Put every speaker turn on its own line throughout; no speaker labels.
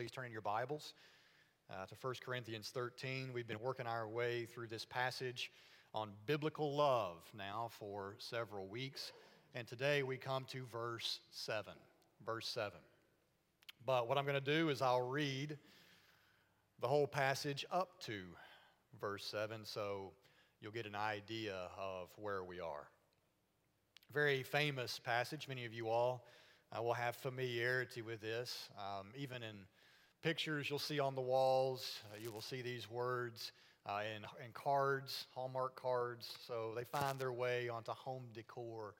please turn in your Bibles uh, to 1 Corinthians 13. We've been working our way through this passage on biblical love now for several weeks. And today we come to verse 7. Verse 7. But what I'm going to do is I'll read the whole passage up to verse 7 so you'll get an idea of where we are. Very famous passage. Many of you all uh, will have familiarity with this. Um, even in pictures you'll see on the walls, uh, you will see these words uh, in, in cards, Hallmark cards. So they find their way onto home decor.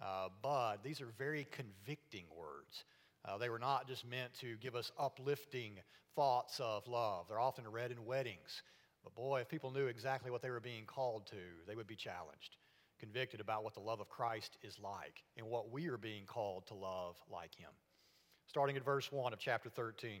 Uh, but these are very convicting words. Uh, they were not just meant to give us uplifting thoughts of love. They're often read in weddings. But boy, if people knew exactly what they were being called to, they would be challenged, convicted about what the love of Christ is like and what we are being called to love like Him. Starting at verse 1 of chapter 13.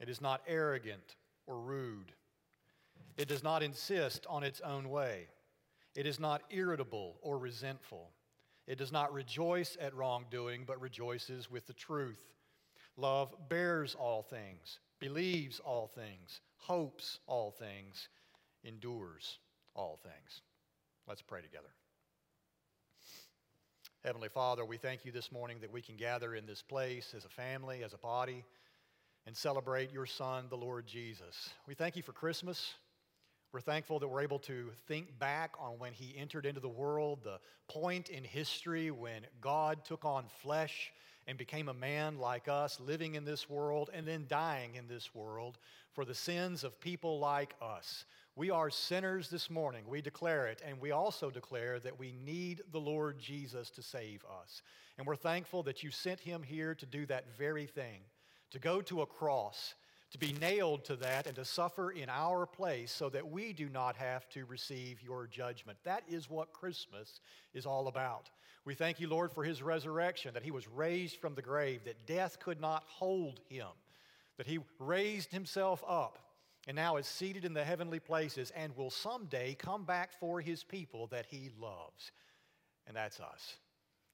It is not arrogant or rude. It does not insist on its own way. It is not irritable or resentful. It does not rejoice at wrongdoing, but rejoices with the truth. Love bears all things believes all things, hopes all things, endures all things. Let's pray together. Heavenly Father, we thank you this morning that we can gather in this place as a family, as a body, and celebrate your Son, the Lord Jesus. We thank you for Christmas. We're thankful that we're able to think back on when he entered into the world, the point in history when God took on flesh and became a man like us, living in this world and then dying in this world for the sins of people like us. We are sinners this morning. We declare it, and we also declare that we need the Lord Jesus to save us. And we're thankful that you sent him here to do that very thing, to go to a cross to be nailed to that and to suffer in our place so that we do not have to receive your judgment. That is what Christmas is all about. We thank you, Lord, for his resurrection, that he was raised from the grave, that death could not hold him, that he raised himself up and now is seated in the heavenly places and will someday come back for his people that he loves. And that's us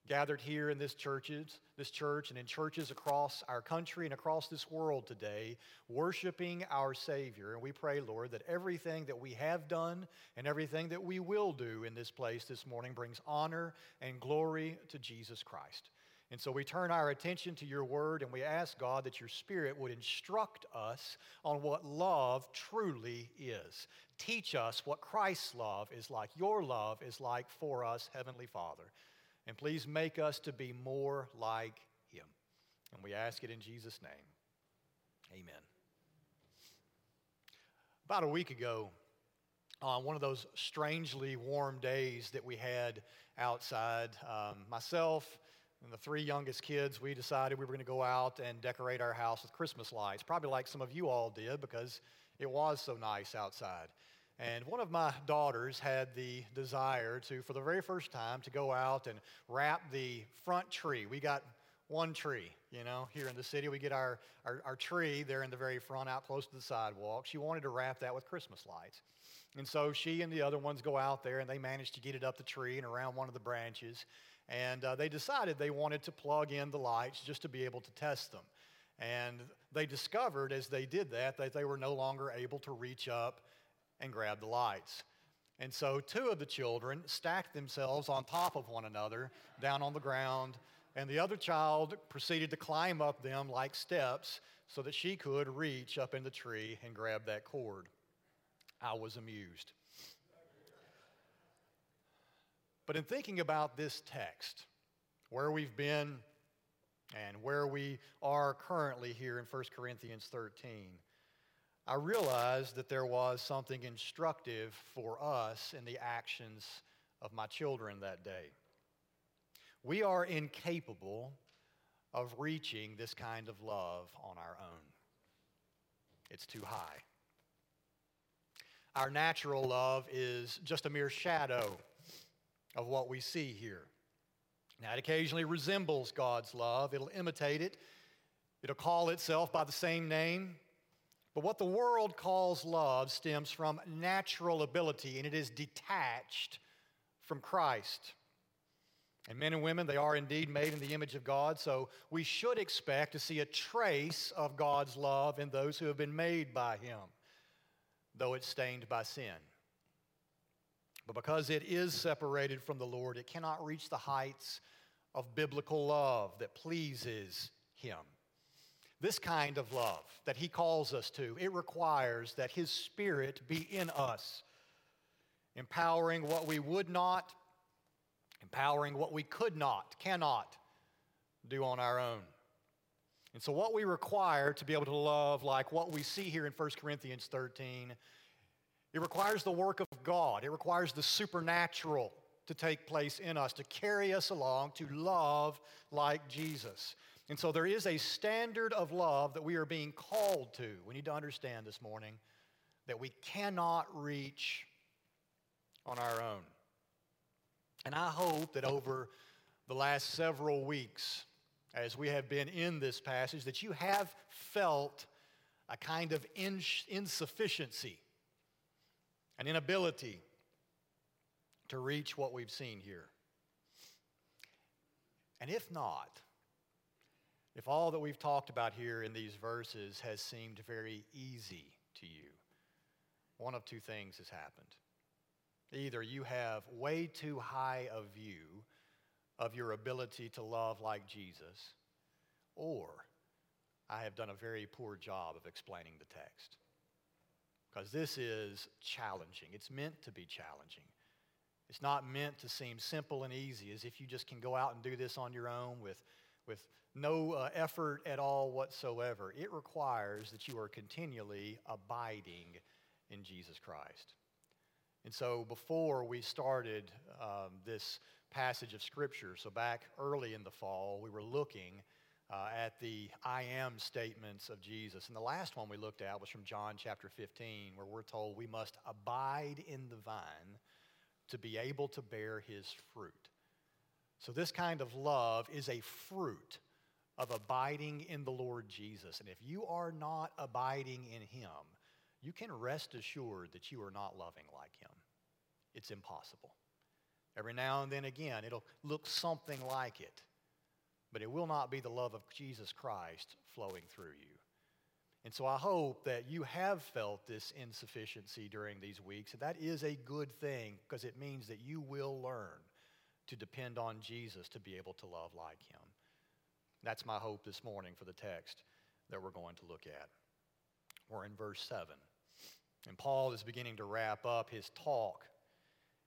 gathered here in this churches, this church and in churches across our country and across this world today, worshiping our Savior. And we pray, Lord, that everything that we have done and everything that we will do in this place this morning brings honor and glory to Jesus Christ. And so we turn our attention to your word and we ask God that your spirit would instruct us on what love truly is. Teach us what Christ's love is like, your love is like for us, Heavenly Father. And please make us to be more like him. And we ask it in Jesus' name. Amen. About a week ago, on one of those strangely warm days that we had outside, um, myself and the three youngest kids, we decided we were going to go out and decorate our house with Christmas lights, probably like some of you all did because it was so nice outside. And one of my daughters had the desire to, for the very first time, to go out and wrap the front tree. We got one tree, you know, here in the city. We get our, our, our, tree there in the very front, out close to the sidewalk. She wanted to wrap that with Christmas lights. And so she and the other ones go out there and they manage to get it up the tree and around one of the branches. And uh, they decided they wanted to plug in the lights just to be able to test them. And they discovered as they did that that they were no longer able to reach up and grab the lights. And so two of the children stacked themselves on top of one another down on the ground, and the other child proceeded to climb up them like steps so that she could reach up in the tree and grab that cord. I was amused. But in thinking about this text, where we've been and where we are currently here in 1 Corinthians 13, I realized that there was something instructive for us in the actions of my children that day. We are incapable of reaching this kind of love on our own. it's too high. Our natural love is just a mere shadow of what we see here. Now, it occasionally resembles God's love, it'll imitate it, it'll call itself by the same name. But what the world calls love stems from natural ability and it is detached from Christ. And men and women, they are indeed made in the image of God, so we should expect to see a trace of God's love in those who have been made by Him, though it's stained by sin. But because it is separated from the Lord, it cannot reach the heights of biblical love that pleases Him. This kind of love that He calls us to, it requires that His Spirit be in us, empowering what we would not empowering what we could not, cannot do on our own. And so, what we require to be able to love, like what we see here in 1 Corinthians 13, it requires the work of God. It requires the supernatural to take place in us, to carry us along, to love like Jesus. And so, there is a standard of love that we are being called to. We need to understand this morning that we cannot reach on our own. And I hope that over the last several weeks, as we have been in this passage, that you have felt a kind of insufficiency, an inability to reach what we've seen here. And if not, if all that we've talked about here in these verses has seemed very easy to you, one of two things has happened. Either you have way too high a view of your ability to love like Jesus, or I have done a very poor job of explaining the text. Because this is challenging. It's meant to be challenging. It's not meant to seem simple and easy as if you just can go out and do this on your own with, with no uh, effort at all whatsoever. It requires that you are continually abiding in Jesus Christ. And so before we started um, this passage of Scripture, so back early in the fall, we were looking uh, at the I am statements of Jesus. And the last one we looked at was from John chapter 15, where we're told we must abide in the vine to be able to bear his fruit. So, this kind of love is a fruit of abiding in the Lord Jesus. And if you are not abiding in him, you can rest assured that you are not loving like him. It's impossible. Every now and then again, it'll look something like it, but it will not be the love of Jesus Christ flowing through you. And so I hope that you have felt this insufficiency during these weeks. And that is a good thing because it means that you will learn to depend on Jesus to be able to love like him. That's my hope this morning for the text that we're going to look at. We're in verse 7. And Paul is beginning to wrap up his talk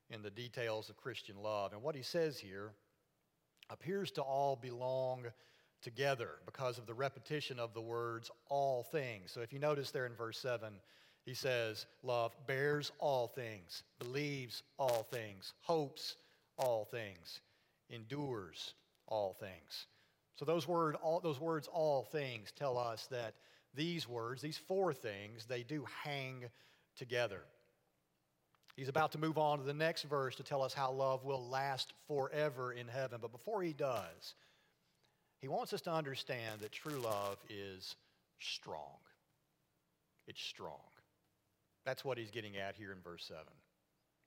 in the details of Christian love. And what he says here appears to all belong together because of the repetition of the words all things. So if you notice there in verse 7, he says, Love bears all things, believes all things, hopes all things, endures all things. So those, word, all, those words, all things, tell us that these words, these four things, they do hang together. He's about to move on to the next verse to tell us how love will last forever in heaven. But before he does, he wants us to understand that true love is strong. It's strong. That's what he's getting at here in verse 7.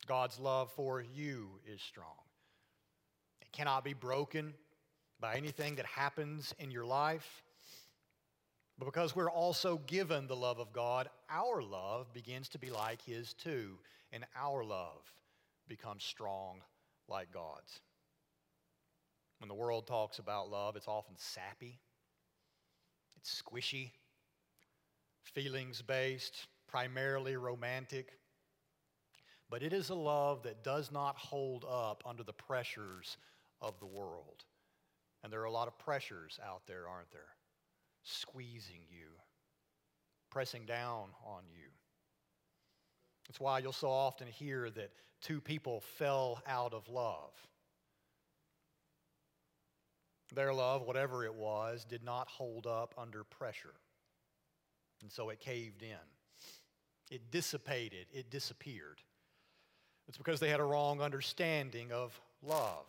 God's love for you is strong. It cannot be broken by anything that happens in your life. But because we're also given the love of God, our love begins to be like His too, and our love becomes strong like God's. When the world talks about love, it's often sappy, it's squishy, feelings based, primarily romantic. But it is a love that does not hold up under the pressures of the world. And there are a lot of pressures out there, aren't there? squeezing you, pressing down on you. That's why you'll so often hear that two people fell out of love. Their love, whatever it was, did not hold up under pressure. And so it caved in. It dissipated, it disappeared. It's because they had a wrong understanding of love.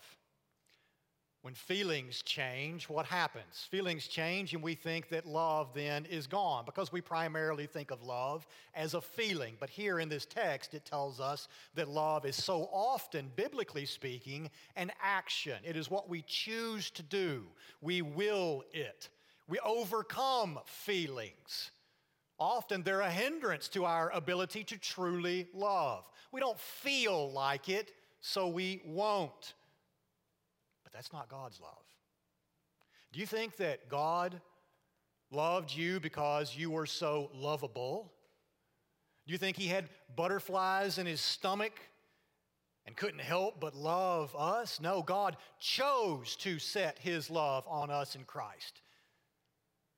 When feelings change, what happens? Feelings change, and we think that love then is gone because we primarily think of love as a feeling. But here in this text, it tells us that love is so often, biblically speaking, an action. It is what we choose to do, we will it. We overcome feelings. Often they're a hindrance to our ability to truly love. We don't feel like it, so we won't. That's not God's love. Do you think that God loved you because you were so lovable? Do you think he had butterflies in his stomach and couldn't help but love us? No, God chose to set his love on us in Christ.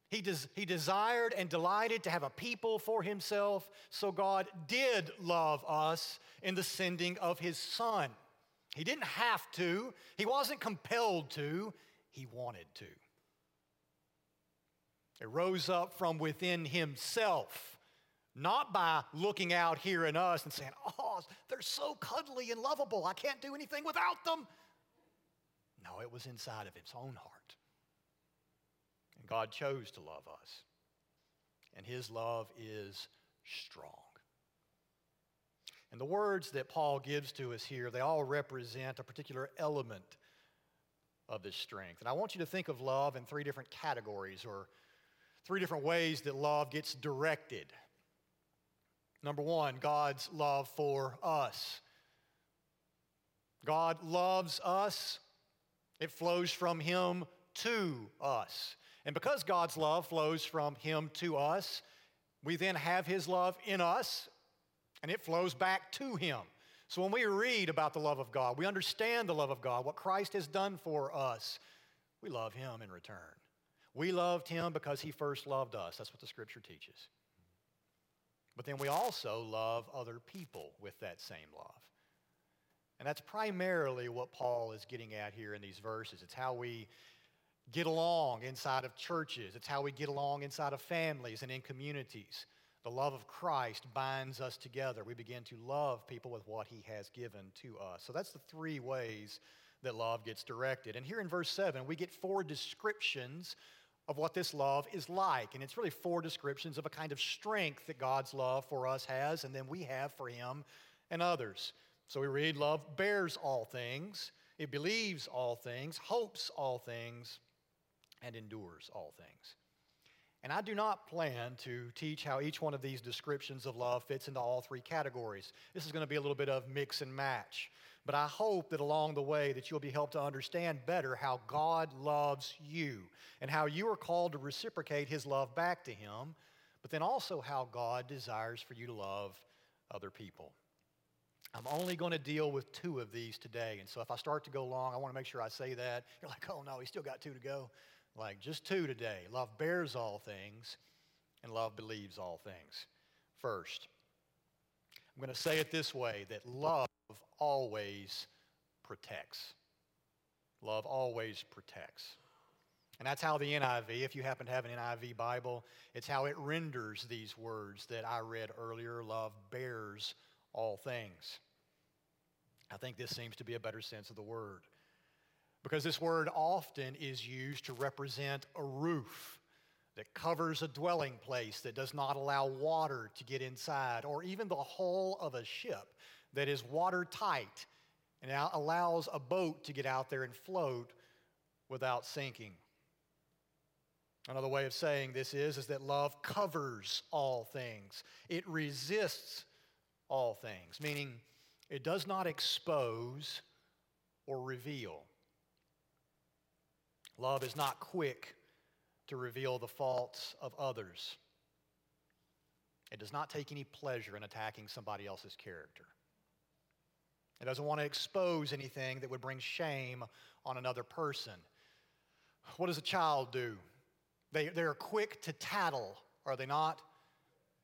He, des- he desired and delighted to have a people for himself, so God did love us in the sending of his Son. He didn't have to, he wasn't compelled to, he wanted to. It rose up from within himself, not by looking out here in us and saying, Oh, they're so cuddly and lovable, I can't do anything without them. No, it was inside of his own heart. And God chose to love us, and his love is strong. And the words that Paul gives to us here, they all represent a particular element of this strength. And I want you to think of love in three different categories or three different ways that love gets directed. Number one, God's love for us. God loves us, it flows from Him to us. And because God's love flows from Him to us, we then have His love in us, and it flows back to Him. So when we read about the love of God, we understand the love of God, what Christ has done for us, we love Him in return. We loved Him because He first loved us. That's what the Scripture teaches. But then we also love other people with that same love. And that's primarily what Paul is getting at here in these verses. It's how we get along inside of churches, it's how we get along inside of families and in communities. The love of Christ binds us together. We begin to love people with what he has given to us. So that's the three ways that love gets directed. And here in verse 7, we get four descriptions of what this love is like. And it's really four descriptions of a kind of strength that God's love for us has, and then we have for him and others. So we read, Love bears all things, it believes all things, hopes all things, and endures all things. And I do not plan to teach how each one of these descriptions of love fits into all three categories. This is going to be a little bit of mix and match. But I hope that along the way that you'll be helped to understand better how God loves you and how you are called to reciprocate his love back to him, but then also how God desires for you to love other people. I'm only going to deal with two of these today. And so if I start to go long, I want to make sure I say that. You're like, oh no, he still got two to go. Like just two today. Love bears all things, and love believes all things. First, I'm going to say it this way that love always protects. Love always protects. And that's how the NIV, if you happen to have an NIV Bible, it's how it renders these words that I read earlier love bears all things. I think this seems to be a better sense of the word because this word often is used to represent a roof that covers a dwelling place that does not allow water to get inside, or even the hull of a ship that is watertight and allows a boat to get out there and float without sinking. Another way of saying this is, is that love covers all things. It resists all things, meaning it does not expose or reveal. Love is not quick to reveal the faults of others. It does not take any pleasure in attacking somebody else's character. It doesn't want to expose anything that would bring shame on another person. What does a child do? They, they're quick to tattle, are they not?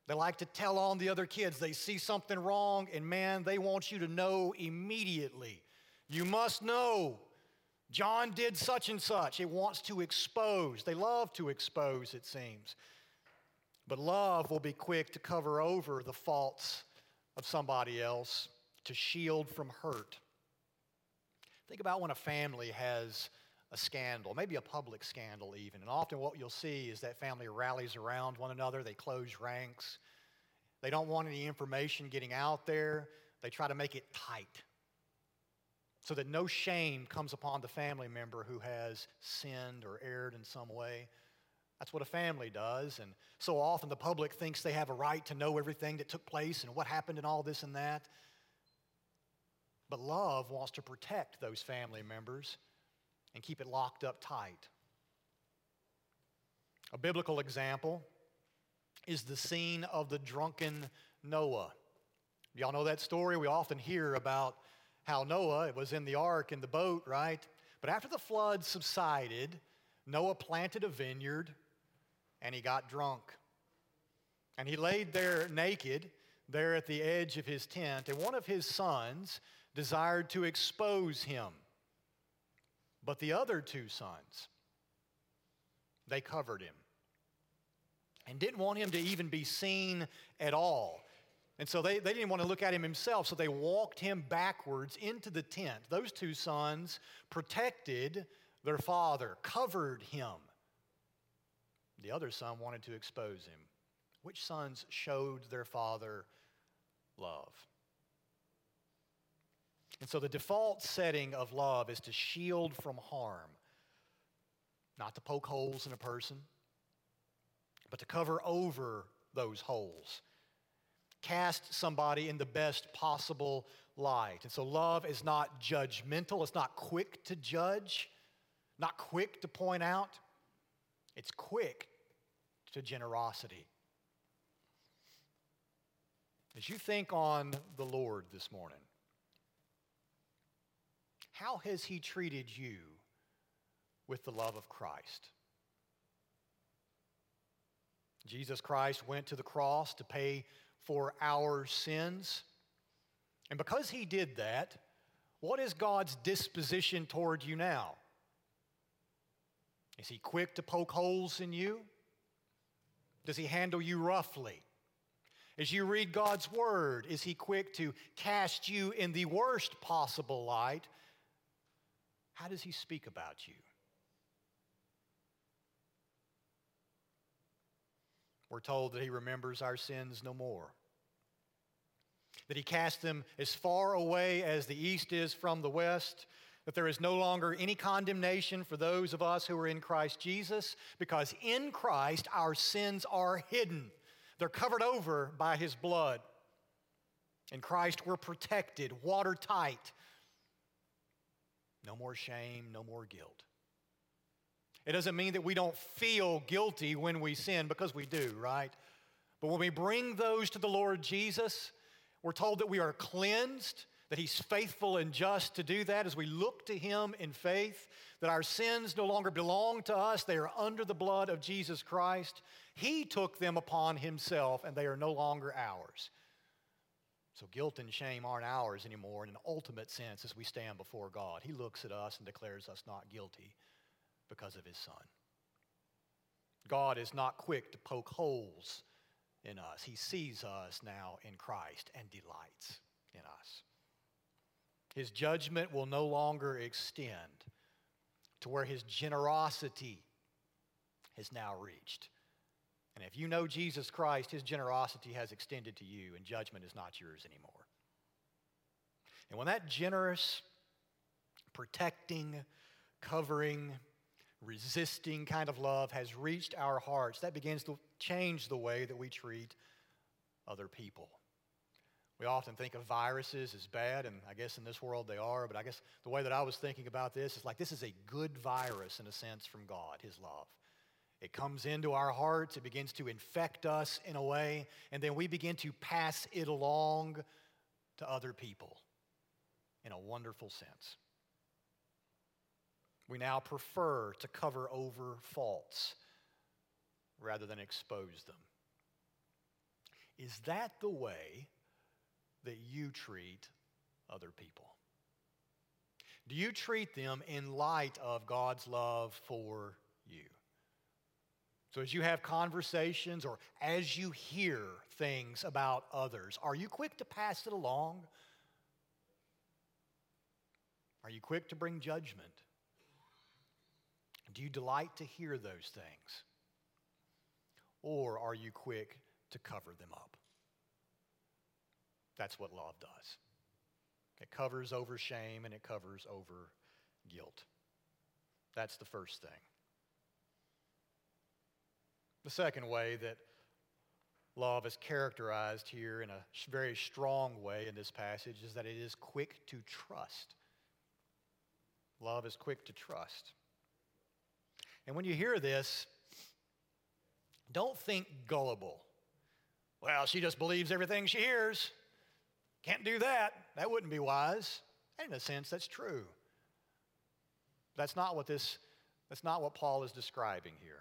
They like to tell on the other kids. They see something wrong, and man, they want you to know immediately. You must know. John did such and such. It wants to expose. They love to expose, it seems. But love will be quick to cover over the faults of somebody else, to shield from hurt. Think about when a family has a scandal, maybe a public scandal even. And often what you'll see is that family rallies around one another, they close ranks. They don't want any information getting out there. They try to make it tight so that no shame comes upon the family member who has sinned or erred in some way. That's what a family does. And so often the public thinks they have a right to know everything that took place and what happened and all this and that. But love wants to protect those family members and keep it locked up tight. A biblical example is the scene of the drunken Noah. Y'all know that story? We often hear about how Noah it was in the ark in the boat, right? But after the flood subsided, Noah planted a vineyard and he got drunk. And he laid there naked, there at the edge of his tent, and one of his sons desired to expose him. But the other two sons, they covered him and didn't want him to even be seen at all. And so they, they didn't want to look at him himself, so they walked him backwards into the tent. Those two sons protected their father, covered him. The other son wanted to expose him. Which sons showed their father love? And so the default setting of love is to shield from harm, not to poke holes in a person, but to cover over those holes. Cast somebody in the best possible light. And so love is not judgmental, it's not quick to judge, not quick to point out, it's quick to generosity. As you think on the Lord this morning, how has He treated you with the love of Christ? Jesus Christ went to the cross to pay for our sins. And because He did that, what is God's disposition toward you now? Is He quick to poke holes in you? Does He handle you roughly? As you read God's Word, is He quick to cast you in the worst possible light how does he speak about you? We're told that he remembers our sins no more. That he casts them as far away as the east is from the west. That there is no longer any condemnation for those of us who are in Christ Jesus, because in Christ our sins are hidden. They're covered over by his blood. In Christ we're protected, watertight no more shame, no more guilt. It doesn't mean that we don't feel guilty when we sin, because we do, right? But when we bring those to the Lord Jesus, we're told that we are cleansed, that He's faithful and just to do that as we look to Him in faith, that our sins no longer belong to us, they are under the blood of Jesus Christ. He took them upon Himself, and they are no longer ours. So guilt and shame aren't ours anymore in an ultimate sense as we stand before God. He looks at us and declares us not guilty because of his son. God is not quick to poke holes in us. He sees us now in Christ and delights in us. His judgment will no longer extend to where his generosity has now reached. And if you know Jesus Christ, his generosity has extended to you, and judgment is not yours anymore. And when that generous, protecting, covering, resisting kind of love has reached our hearts, that begins to change the way that we treat other people. We often think of viruses as bad, and I guess in this world they are, but I guess the way that I was thinking about this is like this is a good virus in a sense from God, His love. It comes into our hearts, it begins to infect us in a way, and then we begin to pass it along to other people in a wonderful sense. We now prefer to cover over faults rather than expose them. Is that the way that you treat other people? Do you treat them in light of God's love for you? So, as you have conversations or as you hear things about others, are you quick to pass it along? Are you quick to bring judgment? Do you delight to hear those things? Or are you quick to cover them up? That's what love does. It covers over shame and it covers over guilt. That's the first thing. The second way that love is characterized here in a very strong way in this passage is that it is quick to trust. Love is quick to trust. And when you hear this, don't think gullible. Well, she just believes everything she hears. Can't do that. That wouldn't be wise. And in a sense, that's true. That's not what this, that's not what Paul is describing here.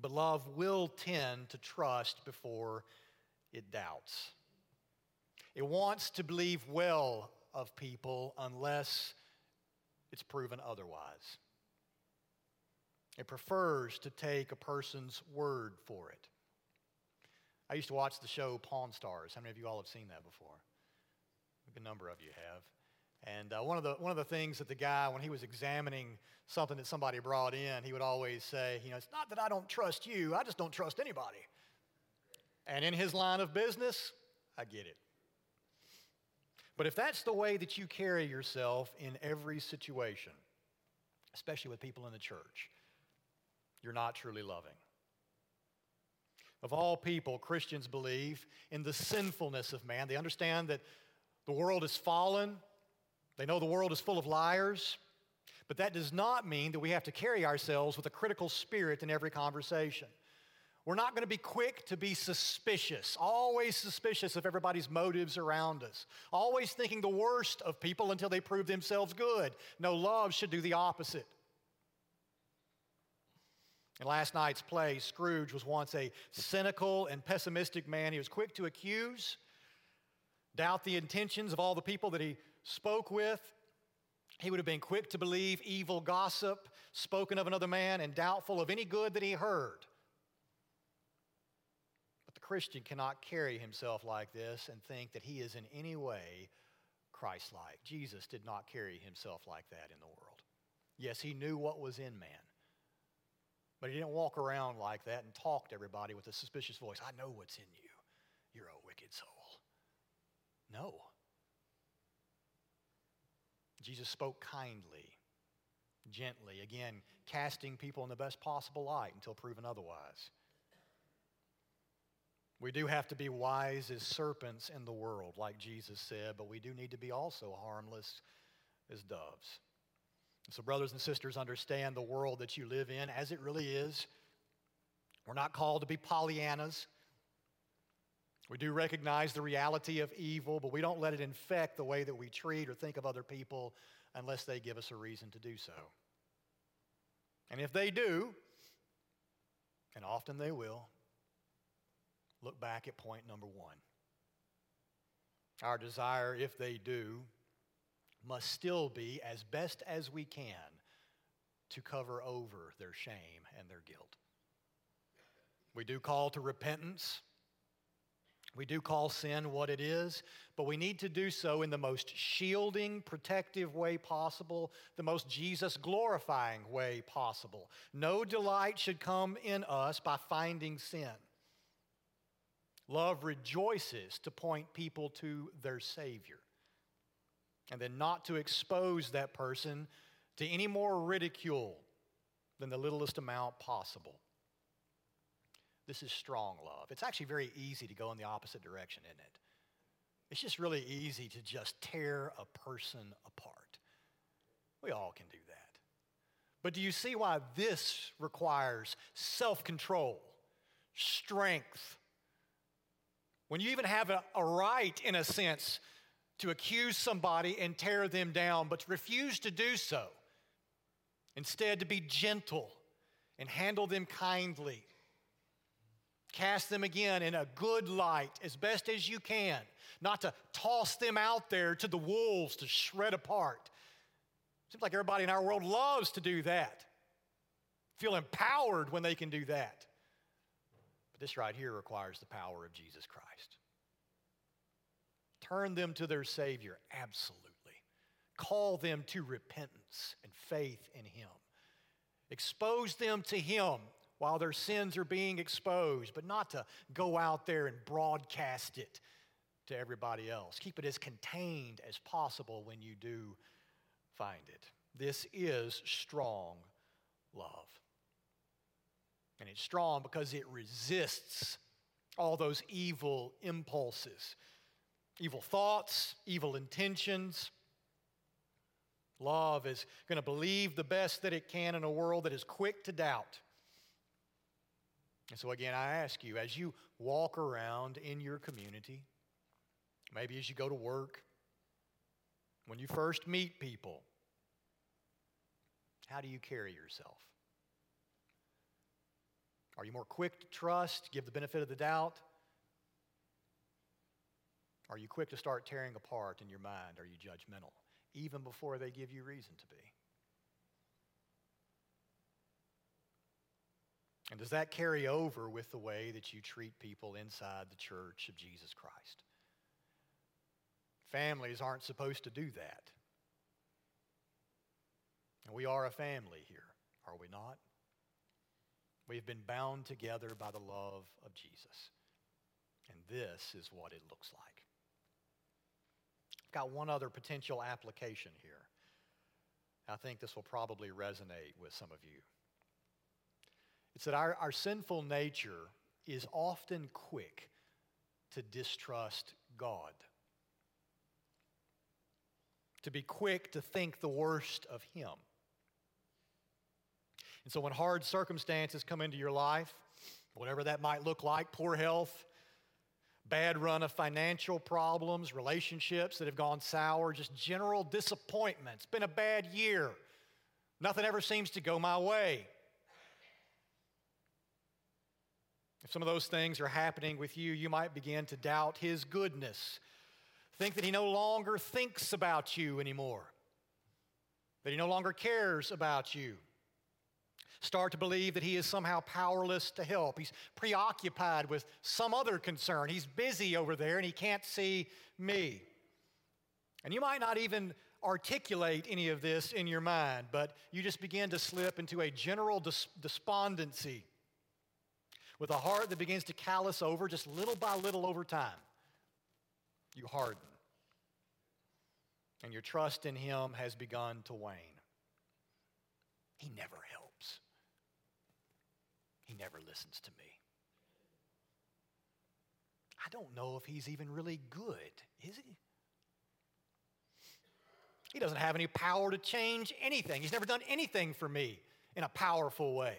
But love will tend to trust before it doubts. It wants to believe well of people unless it's proven otherwise. It prefers to take a person's word for it. I used to watch the show Pawn Stars. How many of you all have seen that before? A good number of you have. And uh, one, of the, one of the things that the guy, when he was examining something that somebody brought in, he would always say, you know, it's not that I don't trust you, I just don't trust anybody. And in his line of business, I get it. But if that's the way that you carry yourself in every situation, especially with people in the church, you're not truly loving. Of all people, Christians believe in the sinfulness of man. They understand that the world is fallen, they know the world is full of liars, but that does not mean that we have to carry ourselves with a critical spirit in every conversation. We're not going to be quick to be suspicious, always suspicious of everybody's motives around us, always thinking the worst of people until they prove themselves good. No, love should do the opposite. In last night's play, Scrooge was once a cynical and pessimistic man. He was quick to accuse, doubt the intentions of all the people that he spoke with. He would have been quick to believe evil gossip spoken of another man and doubtful of any good that he heard. But the Christian cannot carry himself like this and think that he is in any way Christ like. Jesus did not carry himself like that in the world. Yes, he knew what was in man, but he didn't walk around like that and talk to everybody with a suspicious voice. I know what's in you. You're a wicked soul. No. Jesus spoke kindly, gently, again, casting people in the best possible light until proven otherwise. We do have to be wise as serpents in the world, like Jesus said, but we do need to be also harmless as doves. So, brothers and sisters, understand the world that you live in as it really is. We're not called to be Pollyannas. We do recognize the reality of evil, but we don't let it infect the way that we treat or think of other people unless they give us a reason to do so. And if they do, and often they will, look back at point number one. Our desire, if they do, must still be, as best as we can, to cover over their shame and their guilt. We do call to repentance. We do call sin what it is, but we need to do so in the most shielding, protective way possible, the most Jesus glorifying way possible. No delight should come in us by finding sin. Love rejoices to point people to their Savior. And then not to expose that person to any more ridicule than the littlest amount possible. This is strong love. It's actually very easy to go in the opposite direction, isn't it? It's just really easy to just tear a person apart. We all can do that. But do you see why this requires self control, strength, when you even have a, a right, in a sense, to accuse somebody and tear them down, but to refuse to do so. Instead, to be gentle and handle them kindly. Cast them again in a good light as best as you can, not to toss them out there to the wolves to shred apart. Seems like everybody in our world loves to do that. feel empowered when they can do that. But this right here requires the power of Jesus Christ. Turn them to their Savior, absolutely. Call them to repentance and faith in Him. Expose them to Him while their sins are being exposed, but not to go out there and broadcast it to everybody else. Keep it as contained as possible when you do find it. This is strong love. And it's strong because it resists all those evil impulses, evil thoughts, evil intentions. Love is going to believe the best that it can in a world that is quick to doubt. And so, again, I ask you, as you walk around in your community, maybe as you go to work, when you first meet people, how do you carry yourself? Are you more quick to trust, give the benefit of the doubt? Are you quick to start tearing apart in your mind? Are you judgmental, even before they give you reason to be? And does that carry over with the way that you treat people inside the church of Jesus Christ? Families aren't supposed to do that. And we are a family here, are we not? We've been bound together by the love of Jesus. And this is what it looks like. Got one other potential application here. I think this will probably resonate with some of you. It's that our, our sinful nature is often quick to distrust God, to be quick to think the worst of Him. And so when hard circumstances come into your life, whatever that might look like poor health, bad run of financial problems, relationships that have gone sour, just general disappointment. It's been a bad year. Nothing ever seems to go my way. If some of those things are happening with you, you might begin to doubt His goodness. Think that He no longer thinks about you anymore, that He no longer cares about you. Start to believe that He is somehow powerless to help. He's preoccupied with some other concern. He's busy over there and He can't see me. And you might not even articulate any of this in your mind, but you just begin to slip into a general despondency with a heart that begins to callous over just little by little over time. You harden. And your trust in Him has begun to wane. He never helps, He never listens to me. I don't know if He's even really good, is He? He doesn't have any power to change anything. He's never done anything for me in a powerful way.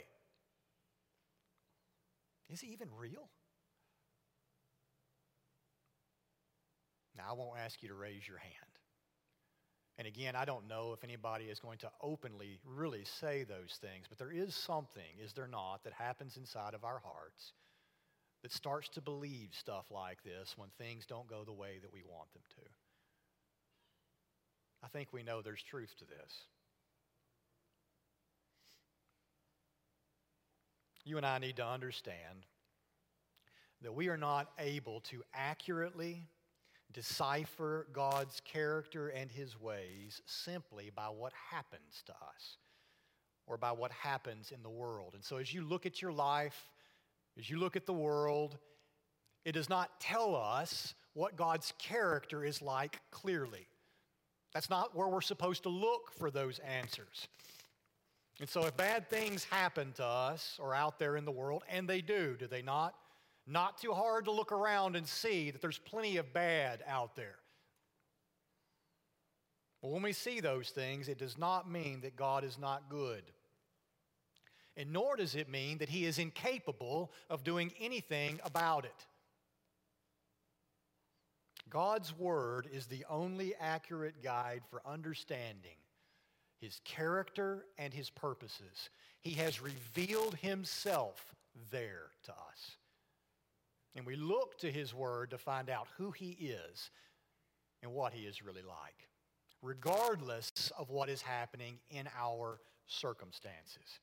Is he even real? Now, I won't ask you to raise your hand. And again, I don't know if anybody is going to openly really say those things, but there is something, is there not, that happens inside of our hearts that starts to believe stuff like this when things don't go the way that we want them to. I think we know there's truth to this. you and I need to understand that we are not able to accurately decipher God's character and his ways simply by what happens to us or by what happens in the world. And so as you look at your life, as you look at the world, it does not tell us what God's character is like clearly. That's not where we're supposed to look for those answers. And so, if bad things happen to us or out there in the world, and they do, do they not? Not too hard to look around and see that there's plenty of bad out there. But when we see those things, it does not mean that God is not good. And nor does it mean that He is incapable of doing anything about it. God's Word is the only accurate guide for understanding his character and his purposes. He has revealed himself there to us. And we look to his word to find out who he is and what he is really like, regardless of what is happening in our circumstances.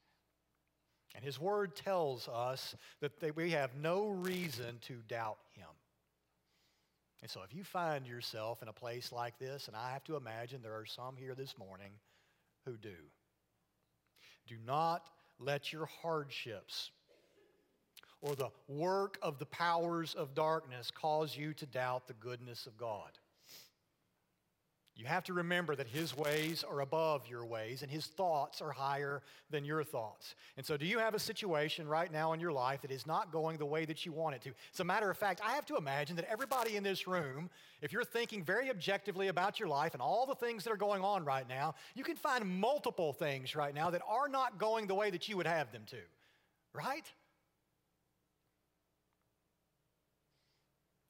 And His Word tells us that we have no reason to doubt Him. And so if you find yourself in a place like this, and I have to imagine there are some here this morning who do, do not let your hardships or the work of the powers of darkness cause you to doubt the goodness of God. You have to remember that His ways are above your ways and His thoughts are higher than your thoughts. And so, do you have a situation right now in your life that is not going the way that you want it to? As a matter of fact, I have to imagine that everybody in this room, if you're thinking very objectively about your life and all the things that are going on right now, you can find multiple things right now that are not going the way that you would have them to, right?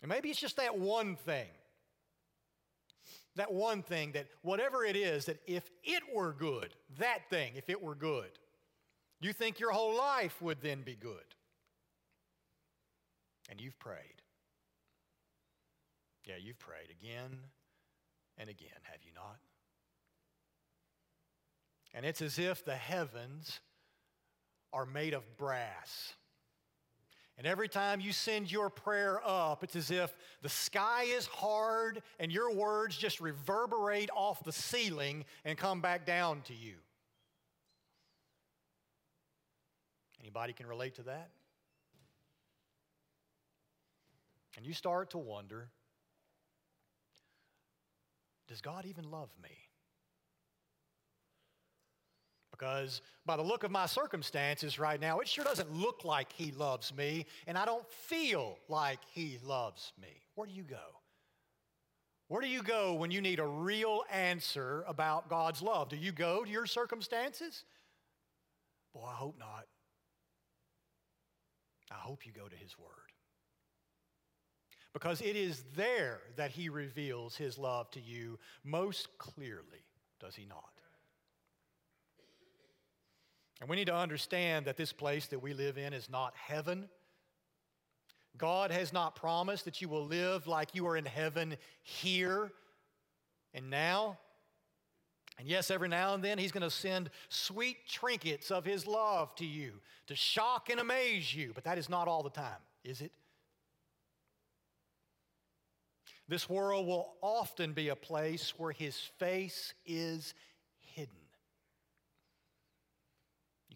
And maybe it's just that one thing that one thing that whatever it is, that if it were good, that thing, if it were good, you think your whole life would then be good. And you've prayed. Yeah, you've prayed again and again, have you not? And it's as if the heavens are made of brass. And every time you send your prayer up, it's as if the sky is hard and your words just reverberate off the ceiling and come back down to you. Anybody can relate to that? And you start to wonder does God even love me? because by the look of my circumstances right now, it sure doesn't look like He loves me, and I don't feel like He loves me. Where do you go? Where do you go when you need a real answer about God's love? Do you go to your circumstances? Boy, I hope not. I hope you go to His Word. Because it is there that He reveals His love to you most clearly, does He not? And we need to understand that this place that we live in is not heaven. God has not promised that you will live like you are in heaven here and now. And yes, every now and then He's going to send sweet trinkets of His love to you to shock and amaze you, but that is not all the time, is it? This world will often be a place where His face is hidden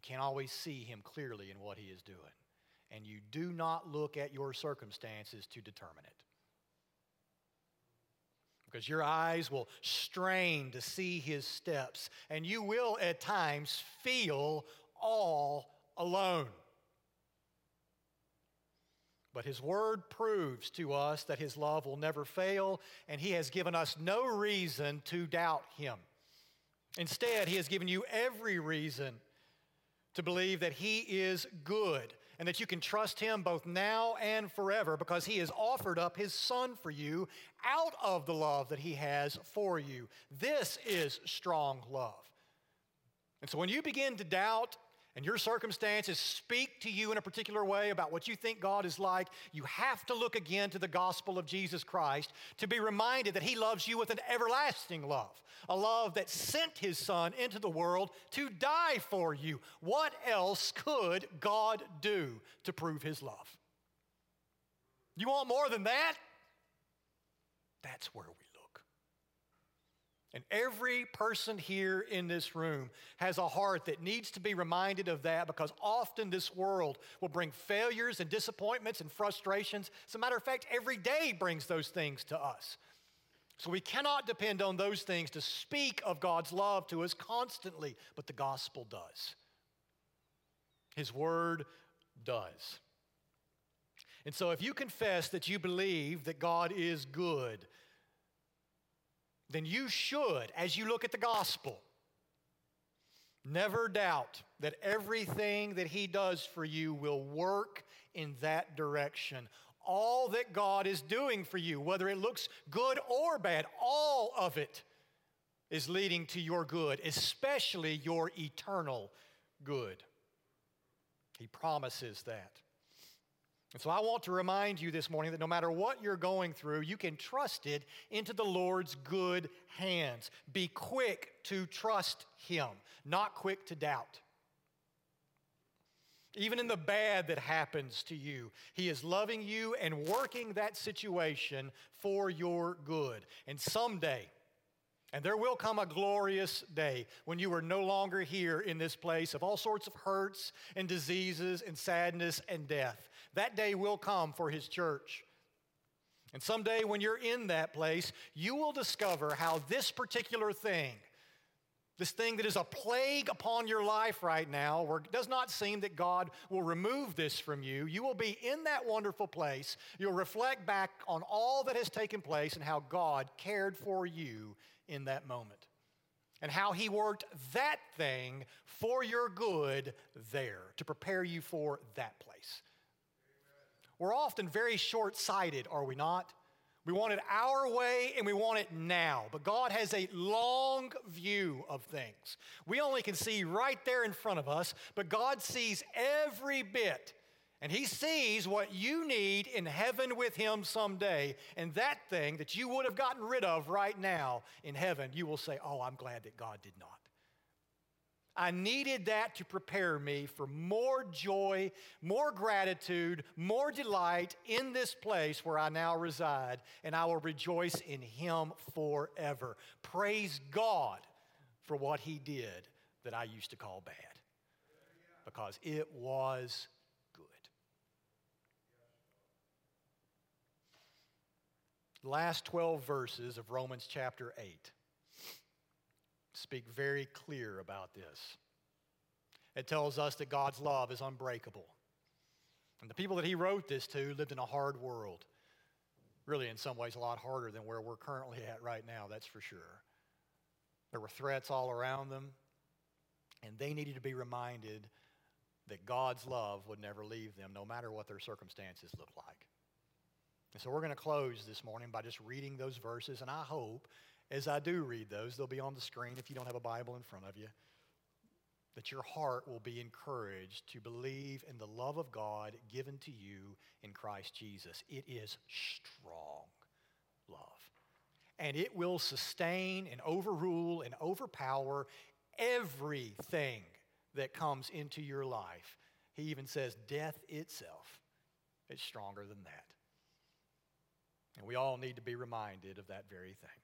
can't always see him clearly in what he is doing. And you do not look at your circumstances to determine it. Because your eyes will strain to see his steps, and you will at times feel all alone. But His Word proves to us that His love will never fail, and He has given us no reason to doubt Him. Instead, He has given you every reason to believe that He is good and that you can trust Him both now and forever because He has offered up His Son for you out of the love that He has for you. This is strong love. And so when you begin to doubt and your circumstances speak to you in a particular way about what you think God is like, you have to look again to the gospel of Jesus Christ to be reminded that He loves you with an everlasting love, a love that sent His Son into the world to die for you. What else could God do to prove His love? You want more than that? That's where we and every person here in this room has a heart that needs to be reminded of that because often this world will bring failures and disappointments and frustrations. As a matter of fact, every day brings those things to us. So we cannot depend on those things to speak of God's love to us constantly, but the gospel does. His word does. And so if you confess that you believe that God is good, then you should, as you look at the gospel, never doubt that everything that He does for you will work in that direction. All that God is doing for you, whether it looks good or bad, all of it is leading to your good, especially your eternal good. He promises that. And so I want to remind you this morning that no matter what you're going through, you can trust it into the Lord's good hands. Be quick to trust Him, not quick to doubt. Even in the bad that happens to you, He is loving you and working that situation for your good. And someday, and there will come a glorious day when you are no longer here in this place of all sorts of hurts and diseases and sadness and death. That day will come for His church. And someday when you're in that place, you will discover how this particular thing, this thing that is a plague upon your life right now, where it does not seem that God will remove this from you, you will be in that wonderful place. You'll reflect back on all that has taken place and how God cared for you in that moment. And how he worked that thing for your good there to prepare you for that place. We're often very short sighted, are we not? We want it our way and we want it now. But God has a long view of things. We only can see right there in front of us, but God sees every bit. And He sees what you need in heaven with Him someday. And that thing that you would have gotten rid of right now in heaven, you will say, Oh, I'm glad that God did not. I needed that to prepare me for more joy, more gratitude, more delight in this place where I now reside, and I will rejoice in Him forever. Praise God for what He did that I used to call bad, because it was good. Last 12 verses of Romans chapter 8 speak very clear about this. It tells us that God's love is unbreakable. And the people that he wrote this to lived in a hard world. Really, in some ways, a lot harder than where we're currently at right now, that's for sure. There were threats all around them, and they needed to be reminded that God's love would never leave them, no matter what their circumstances look like. And so we're going to close this morning by just reading those verses, and I hope as I do read those, they'll be on the screen if you don't have a Bible in front of you, that your heart will be encouraged to believe in the love of God given to you in Christ Jesus. It is strong love. And it will sustain and overrule and overpower everything that comes into your life. He even says death itself is stronger than that. And we all need to be reminded of that very thing.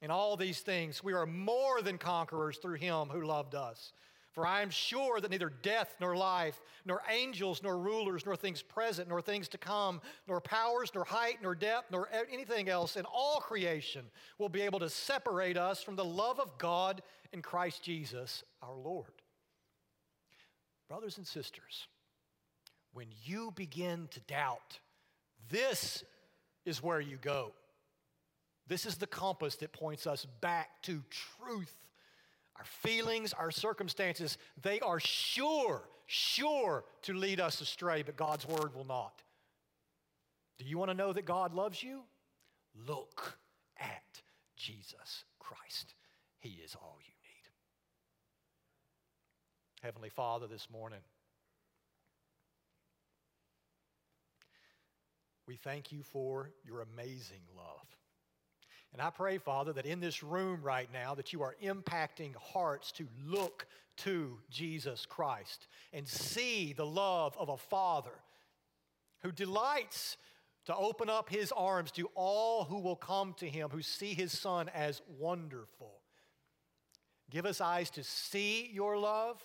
In all these things, we are more than conquerors through him who loved us. For I am sure that neither death nor life, nor angels nor rulers, nor things present, nor things to come, nor powers, nor height, nor depth, nor anything else in all creation will be able to separate us from the love of God in Christ Jesus our Lord. Brothers and sisters, when you begin to doubt, this is where you go. This is the compass that points us back to truth. Our feelings, our circumstances, they are sure, sure to lead us astray, but God's word will not. Do you want to know that God loves you? Look at Jesus Christ. He is all you need. Heavenly Father, this morning, we thank you for your amazing love. And I pray, Father, that in this room right now that you are impacting hearts to look to Jesus Christ and see the love of a Father who delights to open up his arms to all who will come to him, who see his Son as wonderful. Give us eyes to see your love.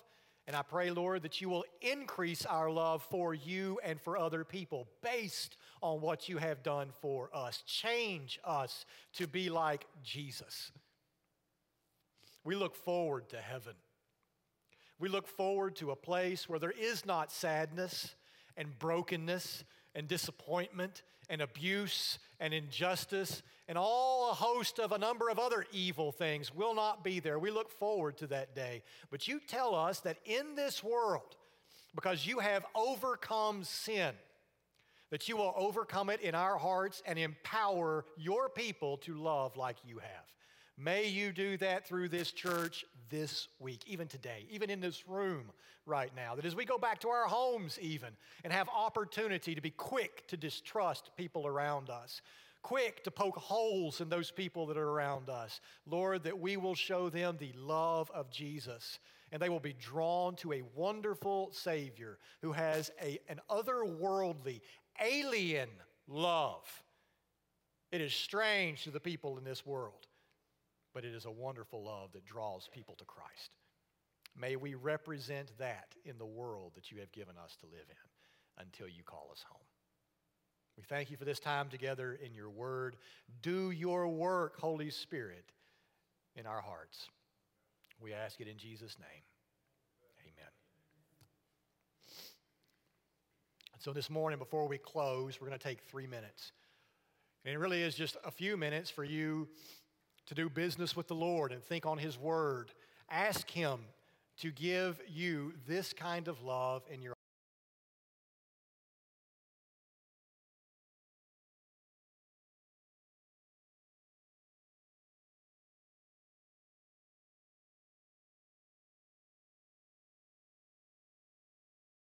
And I pray, Lord, that you will increase our love for you and for other people based on what you have done for us. Change us to be like Jesus. We look forward to heaven. We look forward to a place where there is not sadness and brokenness and disappointment and abuse and injustice and all a host of a number of other evil things will not be there. We look forward to that day. But you tell us that in this world, because you have overcome sin, that you will overcome it in our hearts and empower your people to love like you have. May you do that through this church this week, even today, even in this room right now. That as we go back to our homes, even, and have opportunity to be quick to distrust people around us, quick to poke holes in those people that are around us, Lord, that we will show them the love of Jesus and they will be drawn to a wonderful Savior who has a, an otherworldly, alien love. It is strange to the people in this world but it is a wonderful love that draws people to Christ. May we represent that in the world that you have given us to live in until you call us home. We thank you for this time together in your word. Do your work, Holy Spirit, in our hearts. We ask it in Jesus' name. Amen. And so this morning, before we close, we're going to take three minutes. And it really is just a few minutes for you to do business with the Lord and think on His Word. Ask Him to give you this kind of love in your